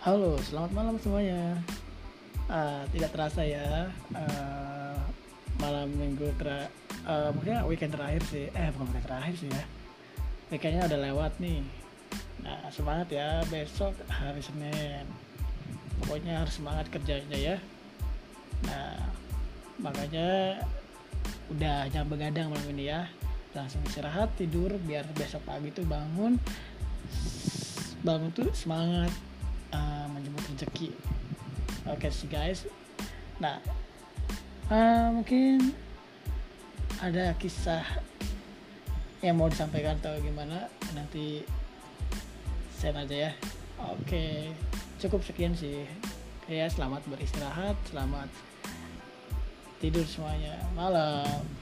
Halo, selamat malam semuanya. Uh, tidak terasa ya, uh, malam minggu ter, uh, mungkin weekend terakhir sih. Eh, bukan weekend terakhir sih ya. Weekendnya udah lewat nih. Nah, semangat ya besok hari Senin. Pokoknya harus semangat kerjanya ya. Nah, makanya udah jam begadang malam ini ya. Langsung istirahat tidur biar besok pagi tuh bangun bangun tuh semangat uh, menjemput rezeki. Oke okay, sih guys. Nah uh, mungkin ada kisah yang mau disampaikan atau gimana nanti send aja ya. Oke okay. cukup sekian sih. Ya selamat beristirahat selamat tidur semuanya. Malam